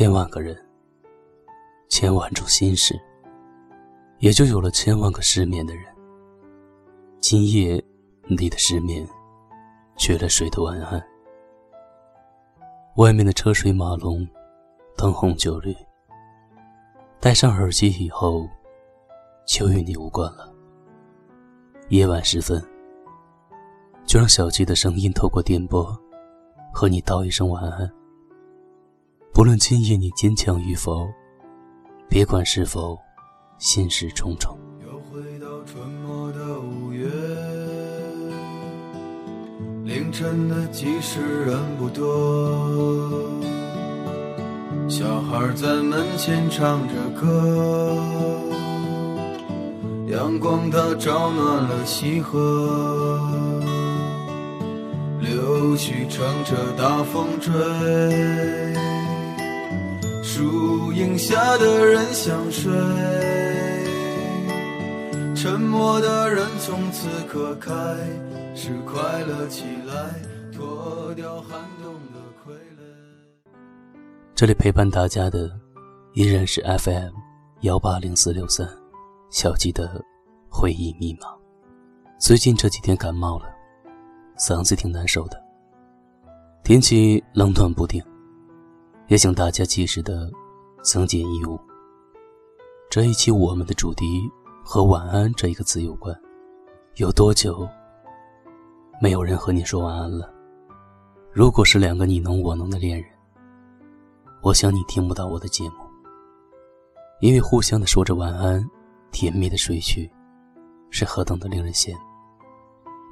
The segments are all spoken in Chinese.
千万个人，千万种心事，也就有了千万个失眠的人。今夜你的失眠，缺了谁的晚安？外面的车水马龙，灯红酒绿。戴上耳机以后，就与你无关了。夜晚时分，就让小鸡的声音透过电波，和你道一声晚安。不论今夜你坚强与否，别管是否心事重重。又回到春末的五月，凌晨的集市人不多，小孩在门前唱着歌，阳光它照暖了溪河，柳絮乘着大风追。树荫下的人想睡，沉默的人从此刻开始快乐起来，脱掉寒冬的傀儡。这里陪伴大家的依然是 FM 幺八零四六三，小鸡的回忆密码。最近这几天感冒了，嗓子挺难受的，天气冷暖不定。也请大家及时的增减衣物。这一期我们的主题和“晚安”这一个字有关。有多久没有人和你说晚安了？如果是两个你侬我侬的恋人，我想你听不到我的节目，因为互相的说着晚安，甜蜜的睡去，是何等的令人羡慕。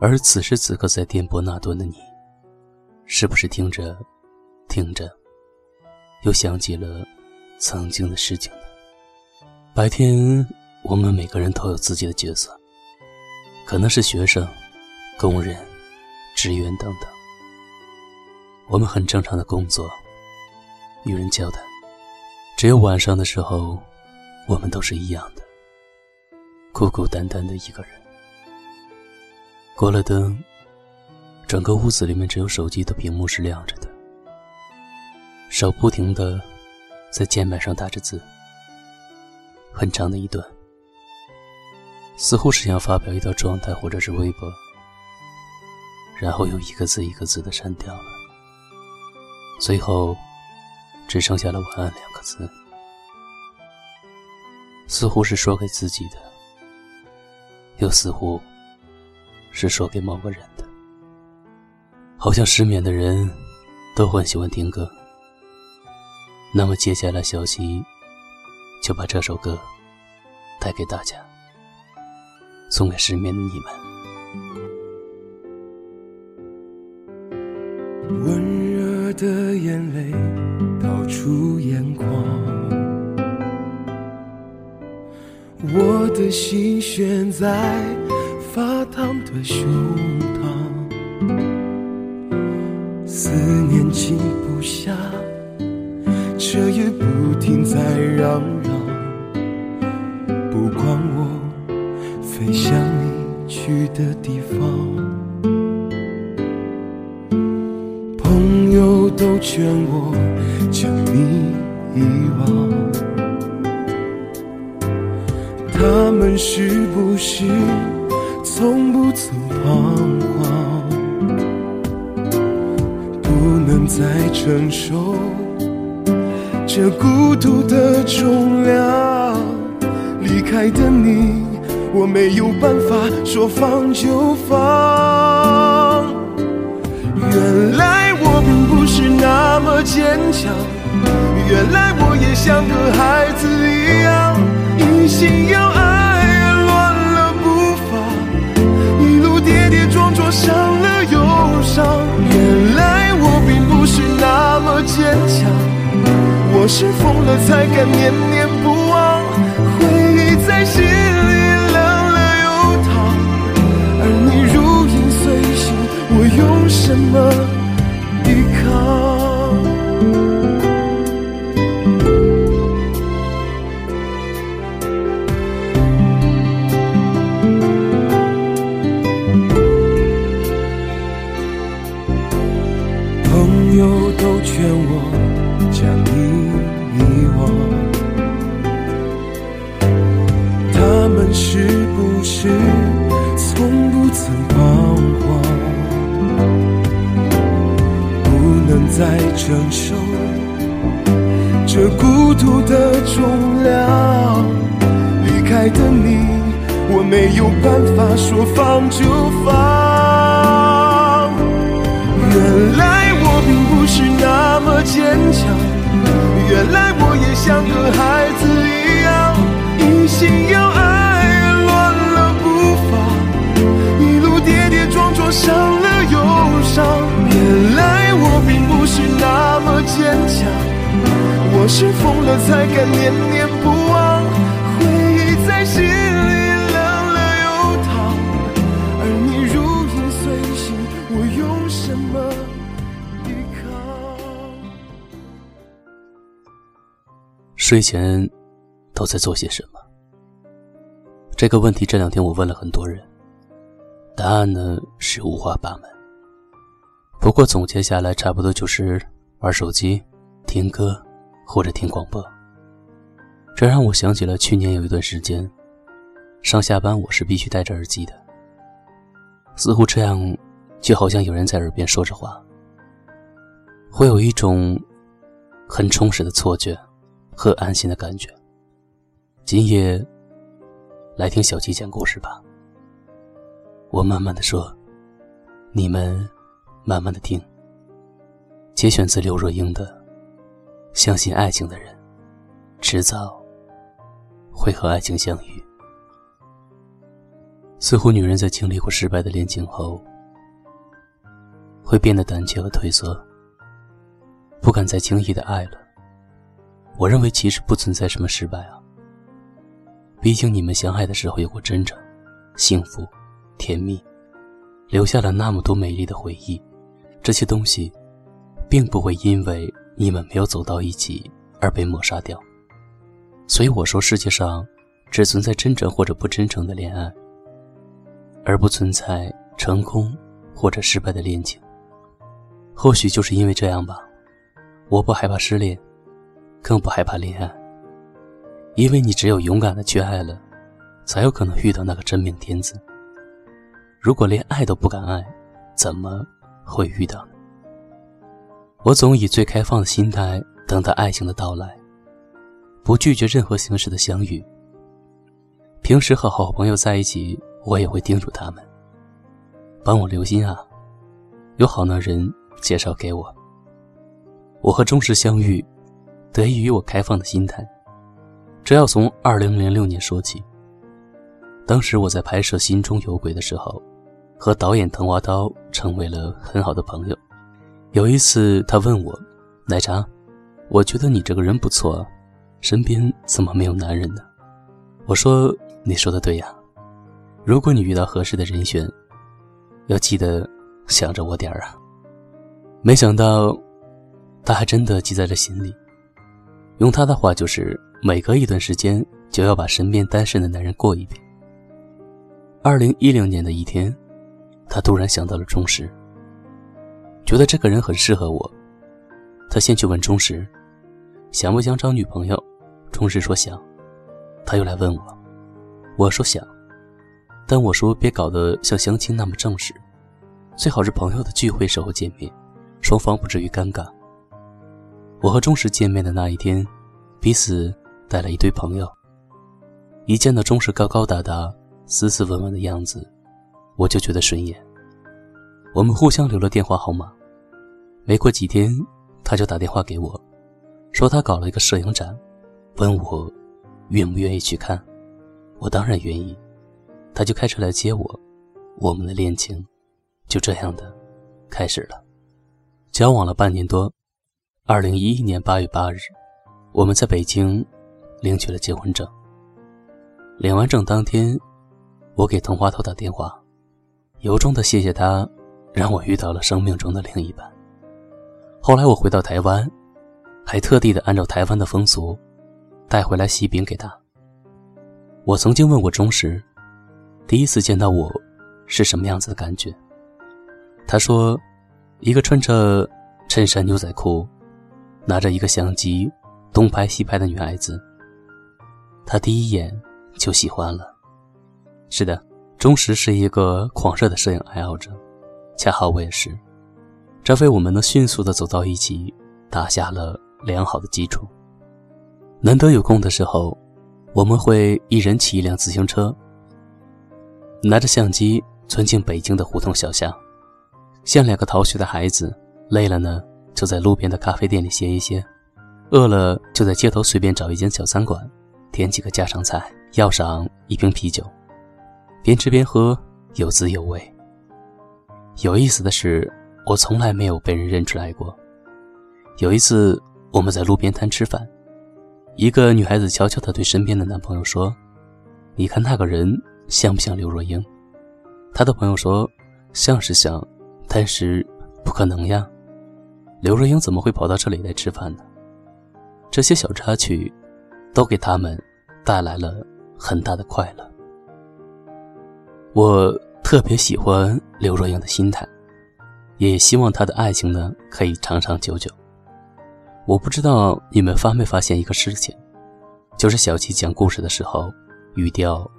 而此时此刻在电波那端的你，是不是听着，听着？又想起了曾经的事情呢。白天，我们每个人都有自己的角色，可能是学生、工人、职员等等。我们很正常的工作，与人交谈。只有晚上的时候，我们都是一样的，孤孤单单的一个人。关了灯，整个屋子里面只有手机的屏幕是亮着的。手不停的在键盘上打着字，很长的一段，似乎是想发表一条状态或者是微博，然后又一个字一个字的删掉了，最后只剩下了“晚安”两个字，似乎是说给自己的，又似乎是说给某个人的，好像失眠的人都很喜欢听歌。那么接下来，小溪就把这首歌带给大家，送给失眠的你们。温热的眼泪倒出眼眶，我的心悬在发烫的胸膛，思念静不下。车也不停在嚷嚷，不管我飞向你去的地方。朋友都劝我将你遗忘，他们是不是从不曾彷徨？不能再承受。这孤独的重量，离开的你，我没有办法说放就放。原来我并不是那么坚强，原来我也像个孩子一样，一心要爱乱了步伐，一路跌跌撞撞伤了又伤。原来我并不是那么坚强。是疯了才敢念念不忘，回忆在心里冷了又烫，而你如影随形，我用什么抵抗？承受这孤独的重量，离开的你，我没有办法说放就放。原来我并不是那么坚强，原来我也像个孩子。我是疯了才敢念念不忘，回忆在心里冷了又烫，而你如影随形，我用什么抵抗？睡前都在做些什么？这个问题这两天我问了很多人，答案呢是五花八门。不过总结下来，差不多就是玩手机、听歌。或者听广播，这让我想起了去年有一段时间，上下班我是必须戴着耳机的。似乎这样，就好像有人在耳边说着话，会有一种很充实的错觉和安心的感觉。今夜，来听小七讲故事吧。我慢慢的说，你们慢慢的听。节选自刘若英的。相信爱情的人，迟早会和爱情相遇。似乎女人在经历过失败的恋情后，会变得胆怯和退缩，不敢再轻易的爱了。我认为其实不存在什么失败啊，毕竟你们相爱的时候有过真诚、幸福、甜蜜，留下了那么多美丽的回忆，这些东西，并不会因为。你们没有走到一起而被抹杀掉，所以我说世界上只存在真诚或者不真诚的恋爱，而不存在成功或者失败的恋情。或许就是因为这样吧，我不害怕失恋，更不害怕恋爱，因为你只有勇敢的去爱了，才有可能遇到那个真命天子。如果连爱都不敢爱，怎么会遇到呢？我总以最开放的心态等待爱情的到来，不拒绝任何形式的相遇。平时和好朋友在一起，我也会叮嘱他们：“帮我留心啊，有好男人介绍给我。”我和忠实相遇，得益于我开放的心态。这要从二零零六年说起。当时我在拍摄《心中有鬼》的时候，和导演滕华涛成为了很好的朋友。有一次，他问我：“奶茶，我觉得你这个人不错，身边怎么没有男人呢？”我说：“你说的对呀，如果你遇到合适的人选，要记得想着我点儿啊。”没想到，他还真的记在了心里。用他的话就是：每隔一段时间就要把身边单身的男人过一遍。二零一零年的一天，他突然想到了钟石。觉得这个人很适合我，他先去问钟石，想不想找女朋友？钟石说想。他又来问我，我说想，但我说别搞得像相亲那么正式，最好是朋友的聚会时候见面，双方不至于尴尬。我和钟石见面的那一天，彼此带了一堆朋友。一见到钟石高高大大、斯斯文文的样子，我就觉得顺眼。我们互相留了电话号码。没过几天，他就打电话给我，说他搞了一个摄影展，问我愿不愿意去看。我当然愿意，他就开车来接我，我们的恋情就这样的开始了。交往了半年多，二零一一年八月八日，我们在北京领取了结婚证。领完证当天，我给滕华涛打电话，由衷的谢谢他，让我遇到了生命中的另一半。后来我回到台湾，还特地的按照台湾的风俗，带回来喜饼给他。我曾经问过钟石，第一次见到我是什么样子的感觉？他说，一个穿着衬衫牛仔裤，拿着一个相机东拍西拍的女孩子，他第一眼就喜欢了。是的，钟石是一个狂热的摄影爱好者，恰好我也是。这为我们能迅速的走到一起打下了良好的基础。难得有空的时候，我们会一人骑一辆自行车，拿着相机钻进北京的胡同小巷，像两个逃学的孩子。累了呢，就在路边的咖啡店里歇一歇；饿了，就在街头随便找一间小餐馆，点几个家常菜，要上一瓶啤酒，边吃边喝，有滋有味。有意思的是，我从来没有被人认出来过。有一次，我们在路边摊吃饭，一个女孩子悄悄地对身边的男朋友说：“你看那个人像不像刘若英？”她的朋友说：“像是像，但是不可能呀。刘若英怎么会跑到这里来吃饭呢？”这些小插曲，都给他们带来了很大的快乐。我特别喜欢刘若英的心态，也希望他的爱情呢可以长长久久。我不知道你们发没发现一个事情，就是小七讲故事的时候，语调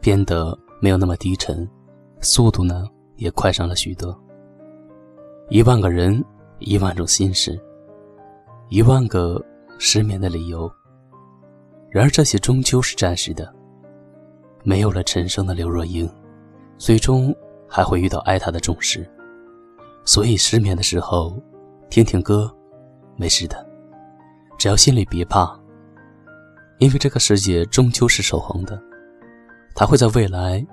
变得没有那么低沉，速度呢也快上了许多。一万个人，一万种心事，一万个失眠的理由。然而这些终究是暂时的。没有了陈升的刘若英，最终还会遇到爱她的重视。所以失眠的时候，听听歌。没事的，只要心里别怕，因为这个世界终究是守恒的，它会在未来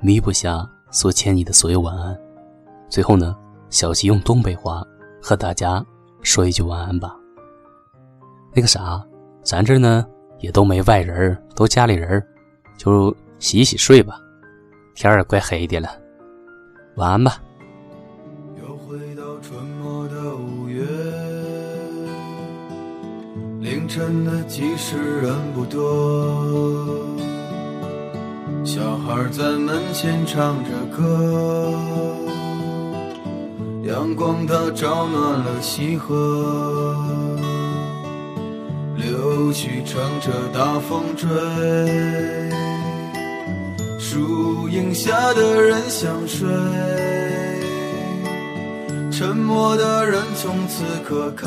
弥补下所欠你的所有晚安。最后呢，小吉用东北话和大家说一句晚安吧。那个啥，咱这呢也都没外人，都家里人，就洗洗睡吧，天儿也怪黑的了，晚安吧。真的集市人不多，小孩在门前唱着歌，阳光它照暖了溪河，柳絮乘着大风追，树荫下的人想睡。沉默的人从此刻开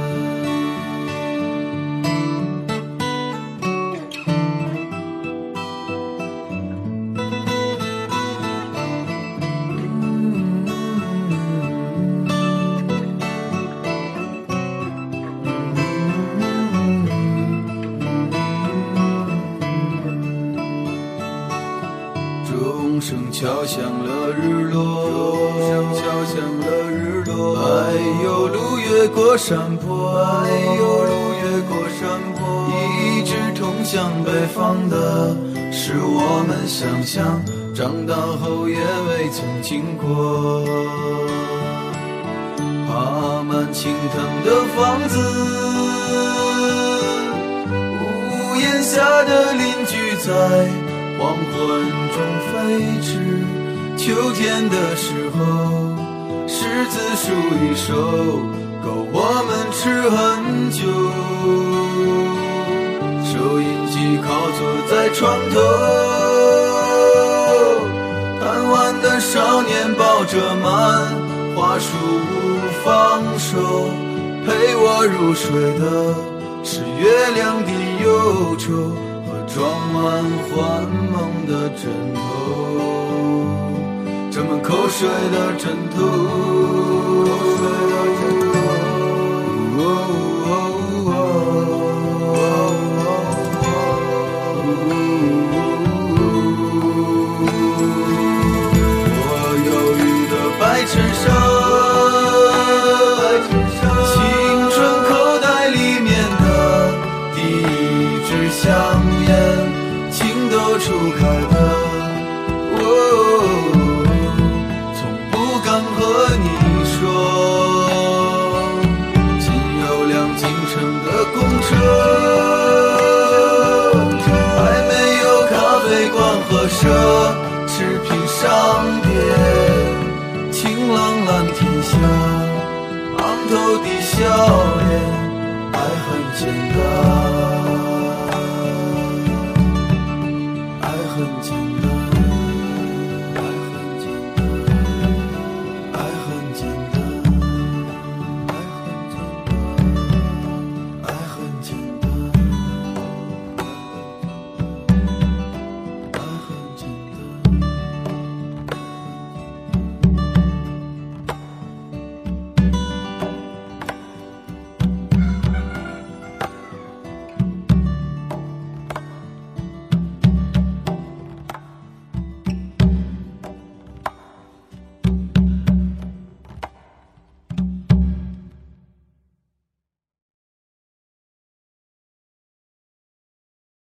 日落。哎呦，路越过山坡，哎呦，路越过山坡。一直通向北方的，是我们想象，长大后也未曾经过。爬满青藤的房子，屋檐下的邻居在。黄昏中飞驰，秋天的时候，柿子数一熟，够我们吃很久。收音机靠坐在床头，贪玩的少年抱着漫画书不放手，陪我入睡的是月亮的忧愁和。装满幻梦的枕头，沾满口水的枕头。车，还没有咖啡馆和奢侈品商店。晴朗蓝天下，昂头的笑脸，爱很简单。